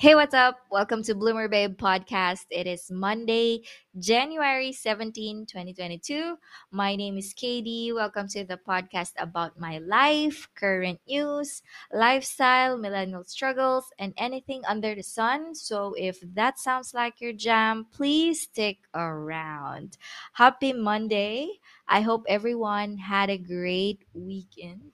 Hey, what's up? Welcome to Bloomer Babe Podcast. It is Monday, January 17, 2022. My name is Katie. Welcome to the podcast about my life, current news, lifestyle, millennial struggles, and anything under the sun. So if that sounds like your jam, please stick around. Happy Monday. I hope everyone had a great weekend.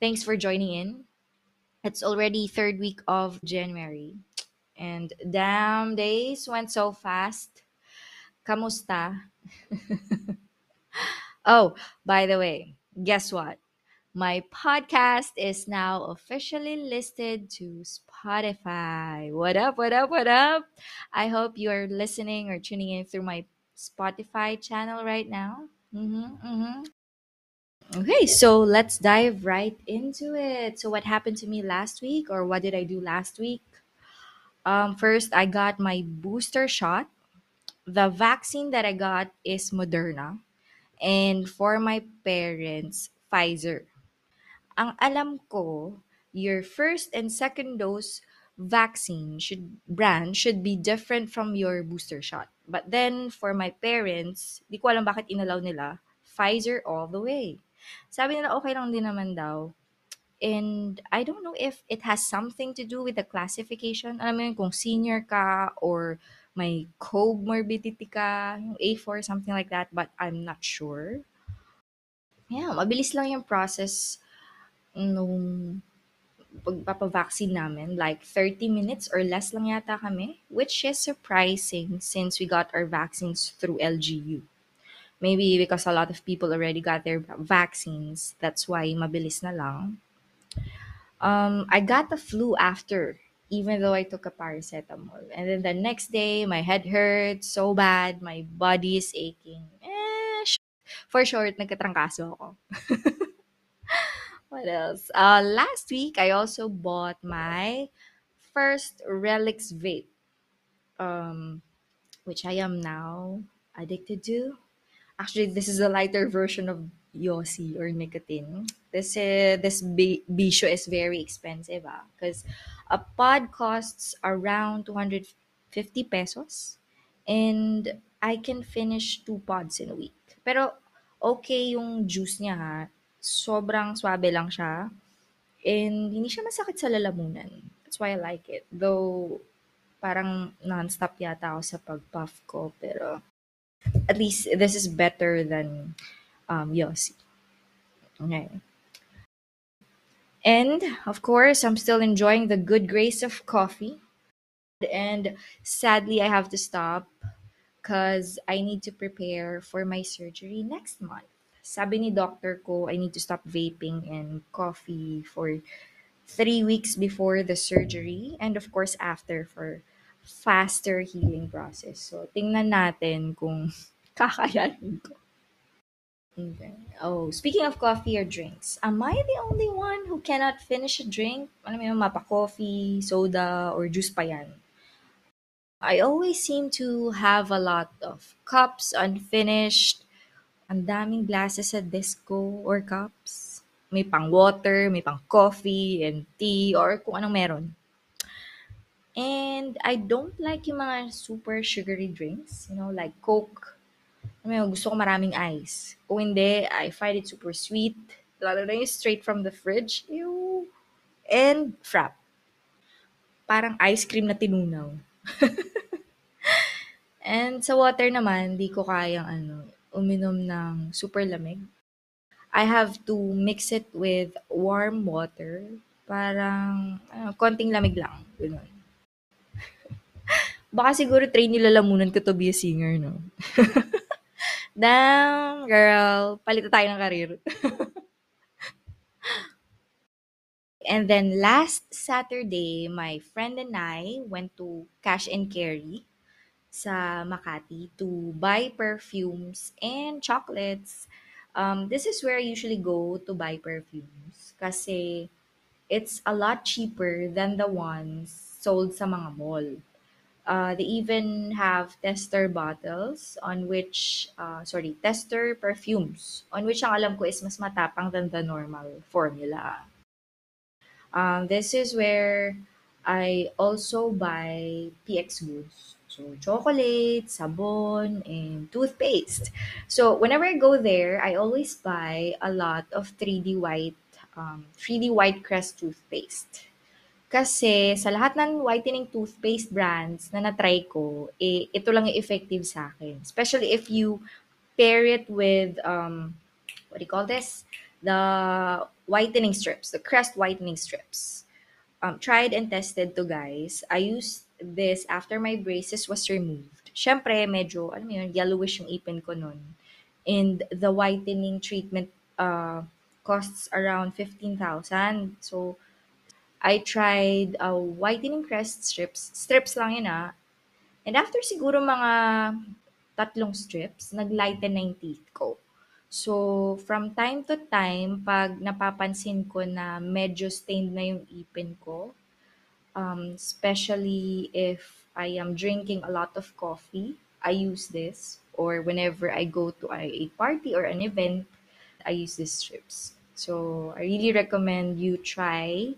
Thanks for joining in. It's already third week of January. And damn, days went so fast. Kamusta? Oh, by the way, guess what? My podcast is now officially listed to Spotify. What up, what up, what up? I hope you are listening or tuning in through my Spotify channel right now. Mm-hmm, mm-hmm. Okay, so let's dive right into it. So, what happened to me last week, or what did I do last week? Um, first, I got my booster shot. The vaccine that I got is Moderna, and for my parents, Pfizer. Ang alam ko, your first and second dose vaccine should brand should be different from your booster shot. But then for my parents, di ko alam bakit inalaw nila Pfizer all the way. Sabi nila okay lang din naman daw. And I don't know if it has something to do with the classification. Alam mo yun, kung senior ka or may comorbidity ka, yung A4, something like that, but I'm not sure. Yeah, mabilis lang yung process nung pagpapavaccine namin. Like 30 minutes or less lang yata kami, which is surprising since we got our vaccines through LGU. Maybe because a lot of people already got their vaccines, that's why mabilis na lang. Um, I got the flu after, even though I took a paracetamol. And then the next day, my head hurts so bad, my body is aching. Eh, for short, nagkatrangkaso ako. What else? Uh, last week, I also bought my first Relix vape, um, which I am now addicted to. Actually, this is a lighter version of Yossi or nicotine. This is this bi- bisho is very expensive ah, because a pod costs around 250 pesos and I can finish two pods in a week. Pero okay yung juice niya ha. Sobrang swabe lang siya and hindi siya masakit sa lalamunan. That's why I like it. Though parang non-stop yata ako sa pag-puff ko pero at least this is better than um, Yossi. Okay. And of course, I'm still enjoying the good grace of coffee. And sadly, I have to stop because I need to prepare for my surgery next month. Sabi ni doctor ko, I need to stop vaping and coffee for three weeks before the surgery and of course after for faster healing process. So, tingnan natin kung kakayanin ko. Okay. Oh, speaking of coffee or drinks, am I the only one who cannot finish a drink? Alam mo yung mapa coffee, soda, or juice pa yan? I always seem to have a lot of cups unfinished. Ang daming glasses sa disco or cups. May pang water, may pang coffee and tea or kung anong meron. And I don't like yung mga super sugary drinks, you know, like Coke. Mo yun, gusto ko maraming ice. Kung hindi, I find it super sweet. Lalo na yung straight from the fridge. Ew. And frap. Parang ice cream na tinunaw. And sa water naman, di ko kayang ano, uminom ng super lamig. I have to mix it with warm water. Parang ano, konting lamig lang. Ganun. Baka siguro train nila lamunan ko to be a singer, no? Damn, girl. Palito tayo ng karir. And then last Saturday, my friend and I went to Cash and Carry sa Makati to buy perfumes and chocolates. Um, this is where I usually go to buy perfumes kasi it's a lot cheaper than the ones sold sa mga mall. Uh, they even have tester bottles on which, uh, sorry, tester perfumes on which ang alam ko is mas matapang than the normal formula. Um, this is where I also buy PX goods. So, chocolate, sabon, and toothpaste. So, whenever I go there, I always buy a lot of 3D white, um, 3D white crest toothpaste. Kasi sa lahat ng whitening toothpaste brands na na-try ko, eh, ito lang yung effective sa akin. Especially if you pair it with, um, what do you call this? The whitening strips, the crest whitening strips. Um, tried and tested to guys. I used this after my braces was removed. Siyempre, medyo, alam mo yun, yellowish yung ipin ko nun. And the whitening treatment uh, costs around 15,000. So, I tried uh, whitening crest strips. Strips lang yun ah. And after siguro mga tatlong strips, nag-lighten na yung teeth ko. So, from time to time, pag napapansin ko na medyo stained na yung ipin ko, um, especially if I am drinking a lot of coffee, I use this. Or whenever I go to a, party or an event, I use these strips. So, I really recommend you try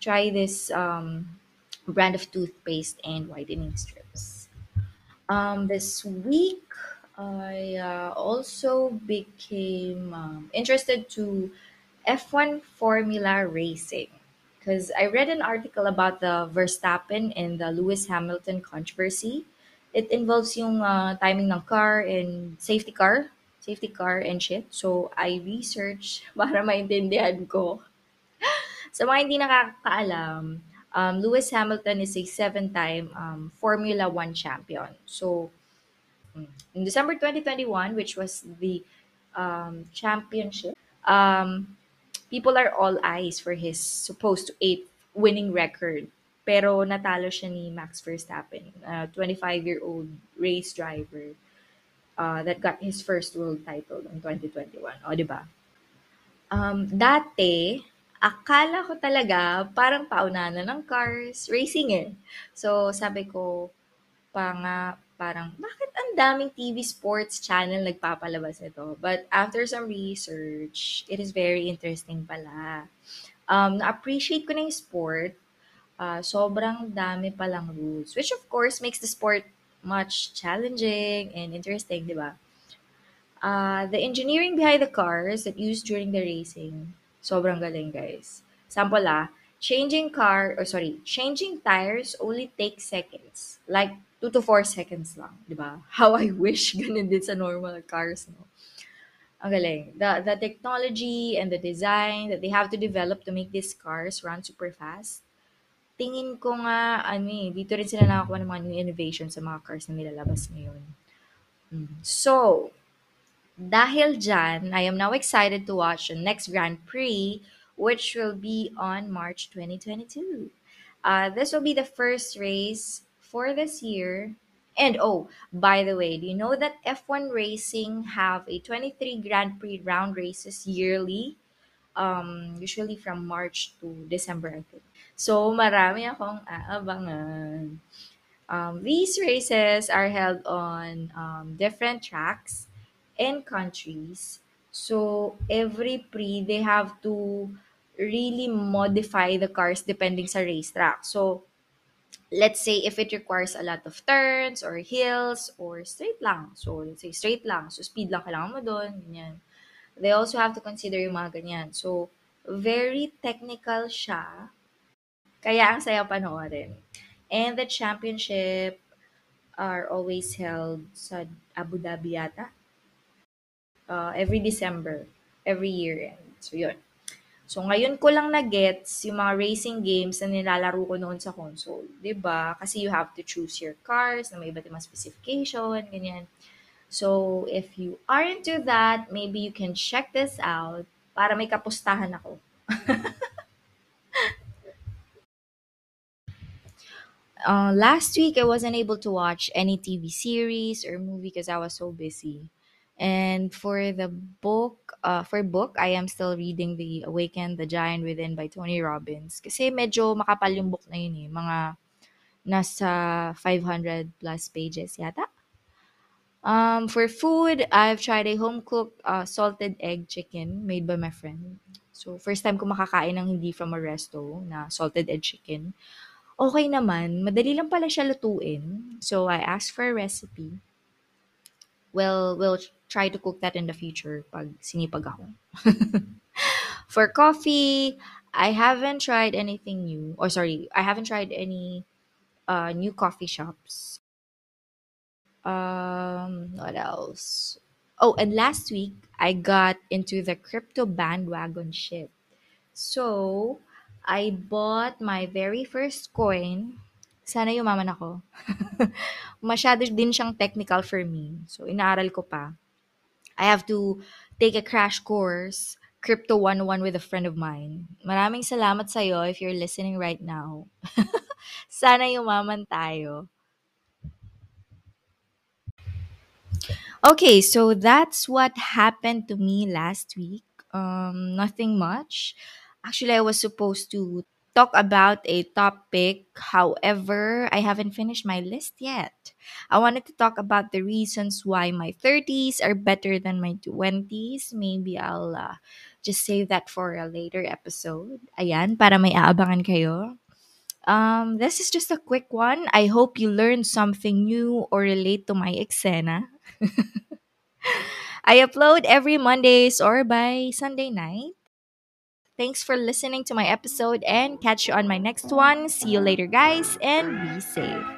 try this um, brand of toothpaste and whitening strips. Um, this week, I uh, also became um, interested to F1 Formula Racing because I read an article about the Verstappen and the Lewis Hamilton controversy. It involves yung uh, timing ng car and safety car, safety car and shit. So I researched para maintindihan ko Sa mga hindi nakakaalam, um, Lewis Hamilton is a seven-time um, Formula One champion. So, mm, in December 2021, which was the um, championship, um, people are all eyes for his supposed to eighth winning record. Pero natalo siya ni Max Verstappen, a 25-year-old race driver uh, that got his first world title in 2021. O, di ba? Um, dati, akala ko talaga parang paunahan na ng cars, racing eh. So, sabi ko pa nga parang, bakit ang daming TV sports channel nagpapalabas nito? But after some research, it is very interesting pala. Um, na-appreciate ko na yung sport. Uh, sobrang dami palang rules. Which of course makes the sport much challenging and interesting, di ba? Uh, the engineering behind the cars that used during the racing, sobrang galing guys. Sample ah, changing car, or sorry, changing tires only takes seconds. Like 2 to 4 seconds lang, di ba? How I wish ganun din sa normal cars, no? Ang galing. The, the technology and the design that they have to develop to make these cars run super fast, tingin ko nga, ano eh, dito rin sila nakakuha ng mga new innovation sa mga cars na nilalabas ngayon. Mm. So, dahil dyan, I am now excited to watch the next Grand Prix, which will be on March 2022. Uh, this will be the first race for this year. And oh, by the way, do you know that F1 Racing have a 23 Grand Prix round races yearly? Um, usually from March to December, I think. So, marami akong aabangan. Um, these races are held on um, different tracks and countries. So every pre, they have to really modify the cars depending sa racetrack. So let's say if it requires a lot of turns or hills or straight lang. So let's say straight lang. So speed lang kailangan mo doon. Ganyan. They also have to consider yung mga ganyan. So very technical siya. Kaya ang saya panoorin. And the championship are always held sa Abu Dhabi yata uh, every December, every year end. So, yun. So, ngayon ko lang na-gets yung mga racing games na nilalaro ko noon sa console. ba diba? Kasi you have to choose your cars na may iba't ibang specification, ganyan. So, if you are into that, maybe you can check this out para may kapustahan ako. uh, last week, I wasn't able to watch any TV series or movie because I was so busy. And for the book, uh, for book, I am still reading The Awaken, The Giant Within by Tony Robbins. Kasi medyo makapal yung book na yun eh. Mga nasa 500 plus pages yata. Um, for food, I've tried a home-cooked uh, salted egg chicken made by my friend. So, first time ko makakain ng hindi from a resto na salted egg chicken. Okay naman, madali lang pala siya lutuin. So I asked for a recipe. Well, we'll try to cook that in the future pag sinipag ako. For coffee, I haven't tried anything new. Or sorry, I haven't tried any uh, new coffee shops. Um, what else? Oh, and last week I got into the crypto bandwagon shit. So, I bought my very first coin. Sana yumaman ako. Masyado din siyang technical for me. So, inaaral ko pa. I have to take a crash course, Crypto 101 with a friend of mine. Maraming salamat sa'yo if you're listening right now. Sana yumaman tayo. Okay, so that's what happened to me last week. Um, nothing much. Actually, I was supposed to talk about a topic. However, I haven't finished my list yet. I wanted to talk about the reasons why my 30s are better than my 20s. Maybe I'll uh, just save that for a later episode. Ayan, para may aabangan kayo. Um, this is just a quick one. I hope you learned something new or relate to my eksena. I upload every Mondays or by Sunday night. Thanks for listening to my episode and catch you on my next one. See you later, guys, and be safe.